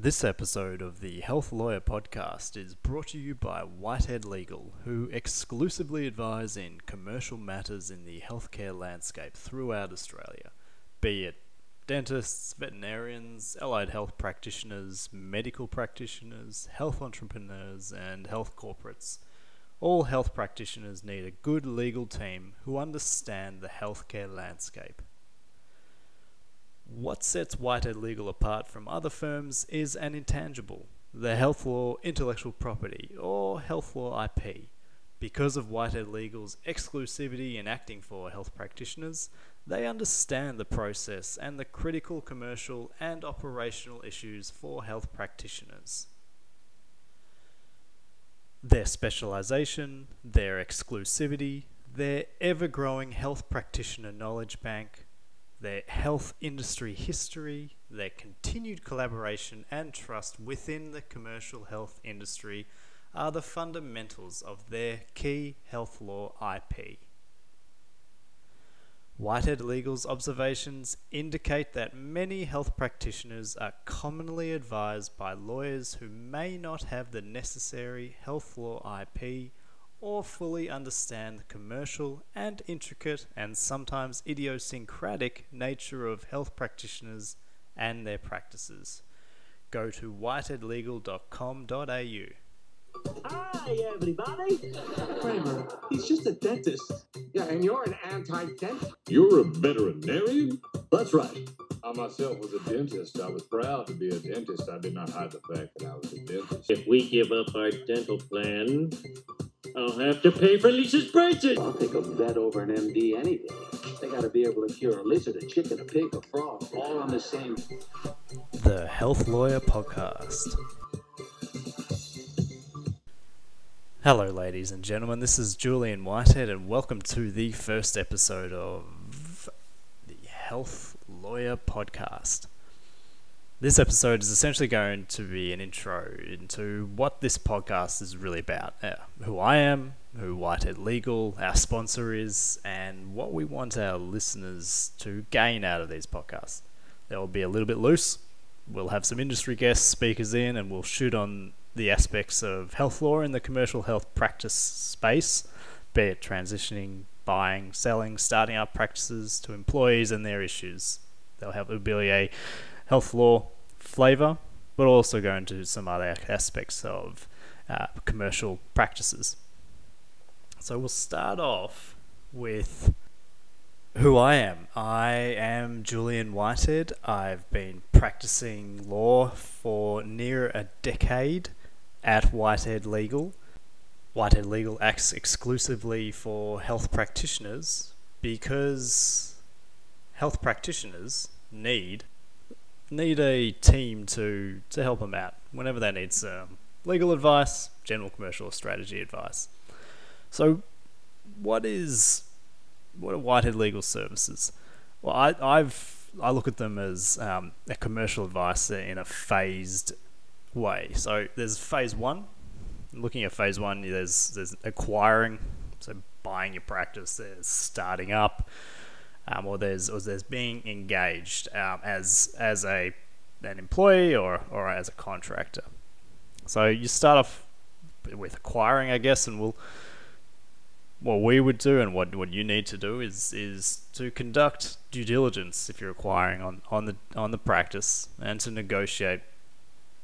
This episode of the Health Lawyer Podcast is brought to you by Whitehead Legal, who exclusively advise in commercial matters in the healthcare landscape throughout Australia, be it dentists, veterinarians, allied health practitioners, medical practitioners, health entrepreneurs, and health corporates. All health practitioners need a good legal team who understand the healthcare landscape. What sets Whitehead Legal apart from other firms is an intangible, the health law intellectual property, or health law IP. Because of Whitehead Legal's exclusivity in acting for health practitioners, they understand the process and the critical commercial and operational issues for health practitioners. Their specialization, their exclusivity, their ever growing health practitioner knowledge bank, their health industry history, their continued collaboration and trust within the commercial health industry are the fundamentals of their key health law IP. Whitehead Legal's observations indicate that many health practitioners are commonly advised by lawyers who may not have the necessary health law IP or fully understand the commercial and intricate and sometimes idiosyncratic nature of health practitioners and their practices. Go to whiteheadlegal.com.au. Hi, everybody. Kramer, he's just a dentist. Yeah, and you're an anti-dentite. You're a veterinarian? That's right. I myself was a dentist. I was proud to be a dentist. I did not hide the fact that I was a dentist. If we give up our dental plan, I'll have to pay for Lisa's braces. I'll take a vet over an MD any day. They gotta be able to cure a lizard, a chicken, a pig, a frog, all on the same. The Health Lawyer Podcast. Hello, ladies and gentlemen. This is Julian Whitehead, and welcome to the first episode of the Health Lawyer Podcast. This episode is essentially going to be an intro into what this podcast is really about, uh, who I am, who Whitehead Legal, our sponsor is, and what we want our listeners to gain out of these podcasts. They will be a little bit loose. We'll have some industry guest speakers in, and we'll shoot on the aspects of health law in the commercial health practice space, be it transitioning, buying, selling, starting up practices to employees and their issues. They'll have it'll health law flavor, but also go into some other aspects of uh, commercial practices. So we'll start off with who I am. I am Julian Whitehead. I've been practicing law for near a decade at Whitehead Legal. Whitehead Legal acts exclusively for health practitioners because health practitioners need need a team to to help them out whenever they need some legal advice, general commercial or strategy advice. So, what is what are Whitehead Legal Services? Well, I, I've I look at them as um, a commercial advice in a phased way. So there's phase one. Looking at phase one, there's there's acquiring, so buying your practice. There's starting up, um, or there's or there's being engaged um, as as a an employee or or as a contractor. So you start off with acquiring, I guess, and we'll what we would do and what, what you need to do is is to conduct due diligence if you're acquiring on, on the on the practice and to negotiate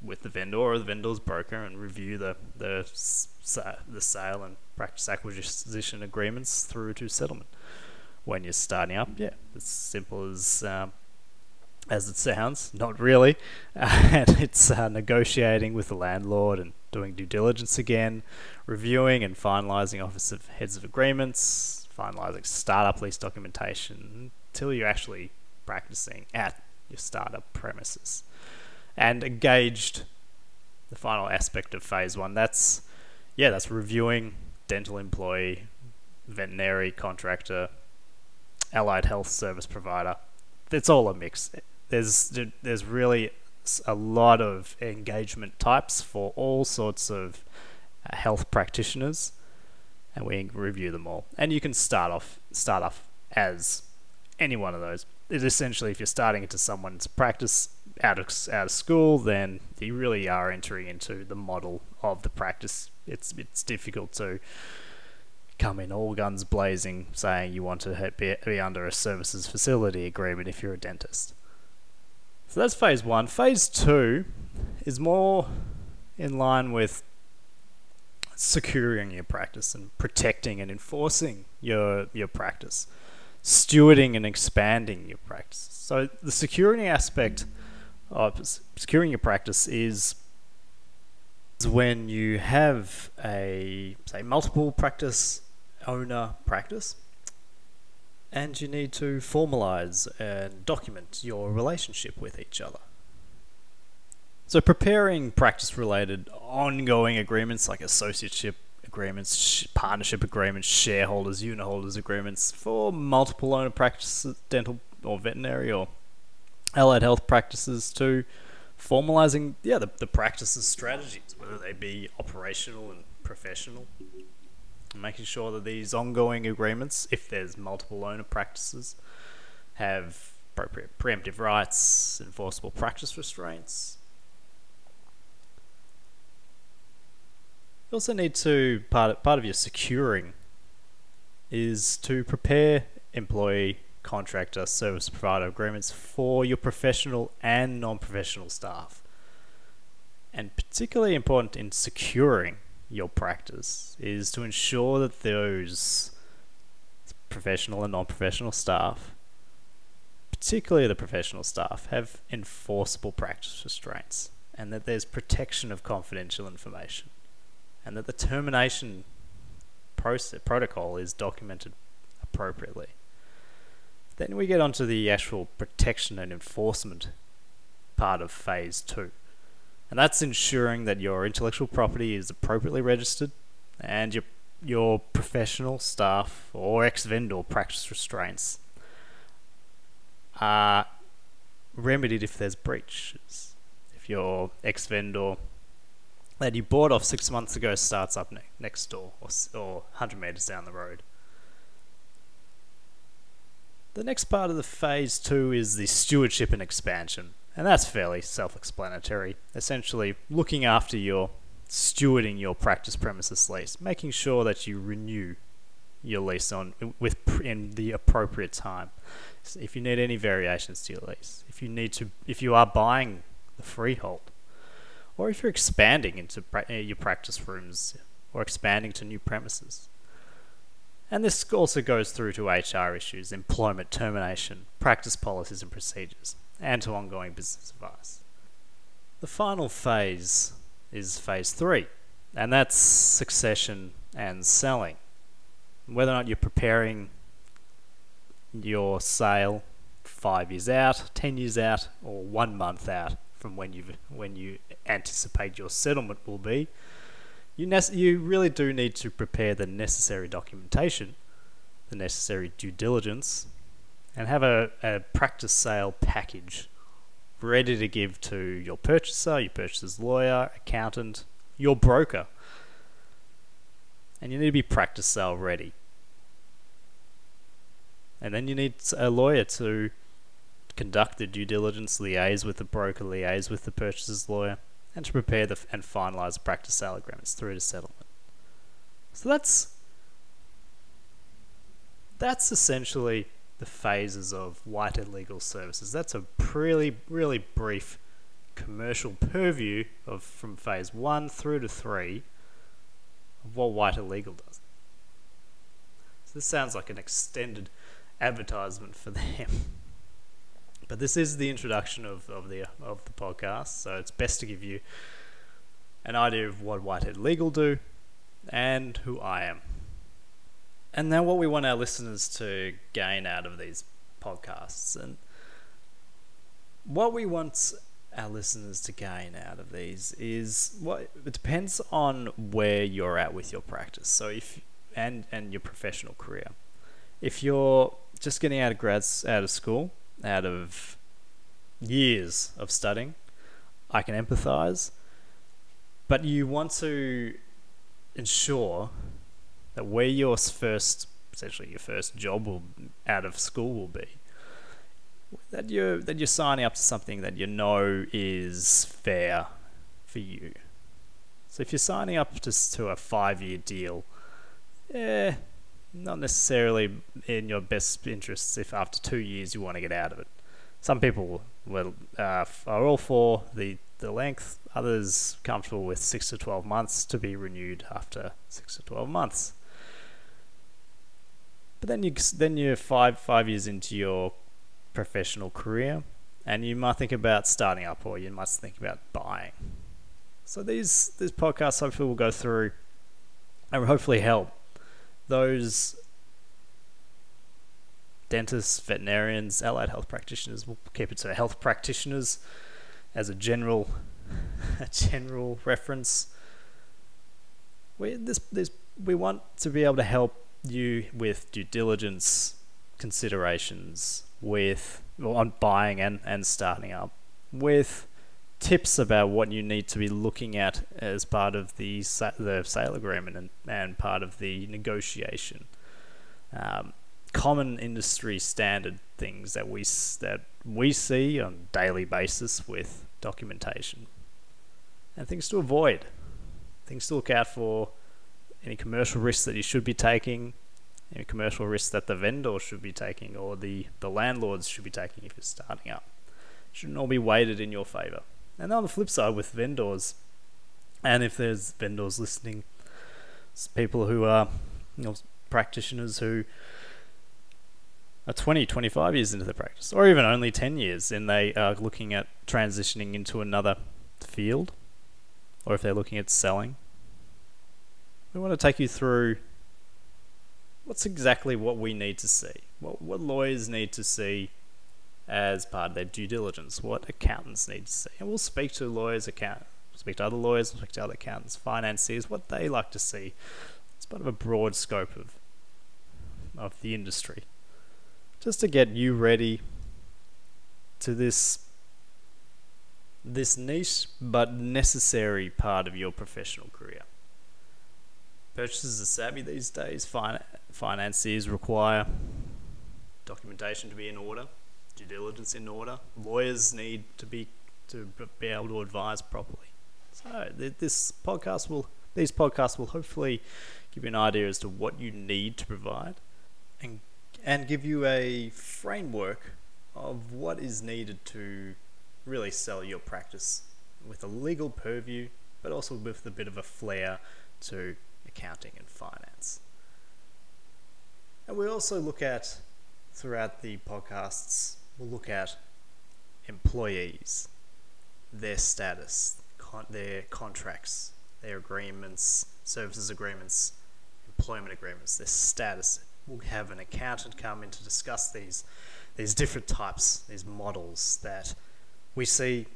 with the vendor or the vendor's broker and review the the the sale and practice acquisition agreements through to settlement. When you're starting up, yeah, it's simple as um, as it sounds. Not really, and it's uh, negotiating with the landlord and doing due diligence again, reviewing and finalising Office of Heads of Agreements, finalising startup lease documentation until you're actually practicing at your startup premises. And engaged, the final aspect of phase one, that's, yeah, that's reviewing dental employee, veterinary contractor, allied health service provider. It's all a mix. There's, there's really a lot of engagement types for all sorts of uh, health practitioners, and we review them all. And you can start off start off as any one of those. It's essentially if you're starting into someone's practice, out of out of school, then you really are entering into the model of the practice. It's it's difficult to come in all guns blazing, saying you want to be, be under a services facility agreement if you're a dentist. So that's phase one. Phase two is more in line with securing your practice and protecting and enforcing your your practice, stewarding and expanding your practice. So the security aspect of securing your practice is is when you have a say multiple practice owner practice and you need to formalize and document your relationship with each other. So, preparing practice related ongoing agreements like associateship agreements, sh- partnership agreements, shareholders, unit holders agreements for multiple owner practices, dental or veterinary or allied health practices to formalizing yeah the, the practices strategies whether they be operational and professional making sure that these ongoing agreements if there's multiple owner practices have appropriate preemptive rights enforceable practice restraints. You also need to part of, part of your securing is to prepare employee contractor service provider agreements for your professional and non-professional staff. And particularly important in securing your practice is to ensure that those professional and non-professional staff particularly the professional staff have enforceable practice restraints and that there's protection of confidential information and that the termination process protocol is documented appropriately then we get onto the actual protection and enforcement part of phase two. And that's ensuring that your intellectual property is appropriately registered and your your professional staff or ex vendor practice restraints are remedied if there's breaches. If your ex vendor that you bought off six months ago starts up ne- next door or, or 100 meters down the road. The next part of the phase two is the stewardship and expansion, and that's fairly self explanatory. Essentially, looking after your stewarding your practice premises lease, making sure that you renew your lease on with in the appropriate time. So if you need any variations to your lease, if you need to, if you are buying the freehold, or if you're expanding into pra- uh, your practice rooms or expanding to new premises. And this also goes through to HR issues, employment termination, practice policies and procedures, and to ongoing business advice. The final phase is phase three, and that's succession and selling. Whether or not you're preparing your sale five years out, ten years out, or one month out from when you when you anticipate your settlement will be, you you really do need to prepare the necessary documentation, the necessary due diligence, and have a, a practice sale package ready to give to your purchaser, your purchaser's lawyer, accountant, your broker. And you need to be practice sale ready. And then you need a lawyer to conduct the due diligence, liaise with the broker, liaise with the purchaser's lawyer, and to prepare the, and finalize practice sale agreements through to settlement. So that's that's essentially the phases of Whitehead Legal Services. That's a really really brief commercial purview of from phase one through to three of what Whitehead Legal does. So this sounds like an extended advertisement for them. But this is the introduction of, of the of the podcast, so it's best to give you an idea of what Whitehead Legal do and who I am. And now what we want our listeners to gain out of these podcasts and what we want our listeners to gain out of these is what it depends on where you're at with your practice. So if and and your professional career. If you're just getting out of grads out of school, out of years of studying, I can empathize. But you want to ensure that where your first, essentially your first job will, out of school will be, that you're that you're signing up to something that you know is fair for you. So if you're signing up just to a five year deal, eh, not necessarily in your best interests if after two years you want to get out of it. Some people will, uh, are all for the, the length, others comfortable with six to 12 months to be renewed after six to 12 months. But then you then you're five five years into your professional career, and you might think about starting up, or you might think about buying. So these these podcasts hopefully will go through, and hopefully help those dentists, veterinarians, allied health practitioners. We'll keep it to health practitioners as a general a general reference. We this this we want to be able to help you with due diligence considerations with well, on buying and, and starting up with tips about what you need to be looking at as part of the the sale agreement and, and part of the negotiation. Um, common industry standard things that we that we see on daily basis with documentation and things to avoid, things to look out for, any commercial risks that you should be taking, any commercial risks that the vendor should be taking or the, the landlords should be taking if you're starting up. Shouldn't all be weighted in your favor. And on the flip side, with vendors, and if there's vendors listening, people who are you know, practitioners who are 20, 25 years into the practice, or even only 10 years, and they are looking at transitioning into another field, or if they're looking at selling, we want to take you through what's exactly what we need to see, what, what lawyers need to see as part of their due diligence, what accountants need to see. And we'll speak to lawyers, account, speak to other lawyers, speak to other accountants, financiers, what they like to see. It's part of a broad scope of of the industry. Just to get you ready to this this niche but necessary part of your professional career. Purchasers are savvy these days. Fin- financiers require documentation to be in order, due diligence in order. Lawyers need to be to be able to advise properly. So th- this podcast will these podcasts will hopefully give you an idea as to what you need to provide and and give you a framework of what is needed to really sell your practice with a legal purview but also with a bit of a flair to accounting and finance. And we also look at, throughout the podcasts, we'll look at employees, their status, con- their contracts, their agreements, services agreements, employment agreements, their status. We'll have an accountant come in to discuss these, these different types, these models that we see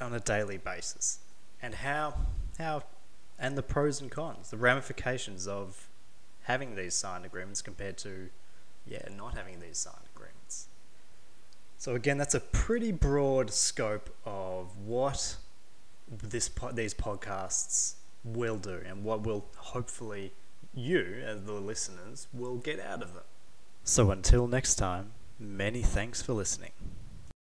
on a daily basis, and how how and the pros and cons, the ramifications of having these signed agreements compared to, yeah, not having these signed agreements. So again, that's a pretty broad scope of what this these podcasts will do and what will hopefully you, as the listeners, will get out of them. So until next time, many thanks for listening.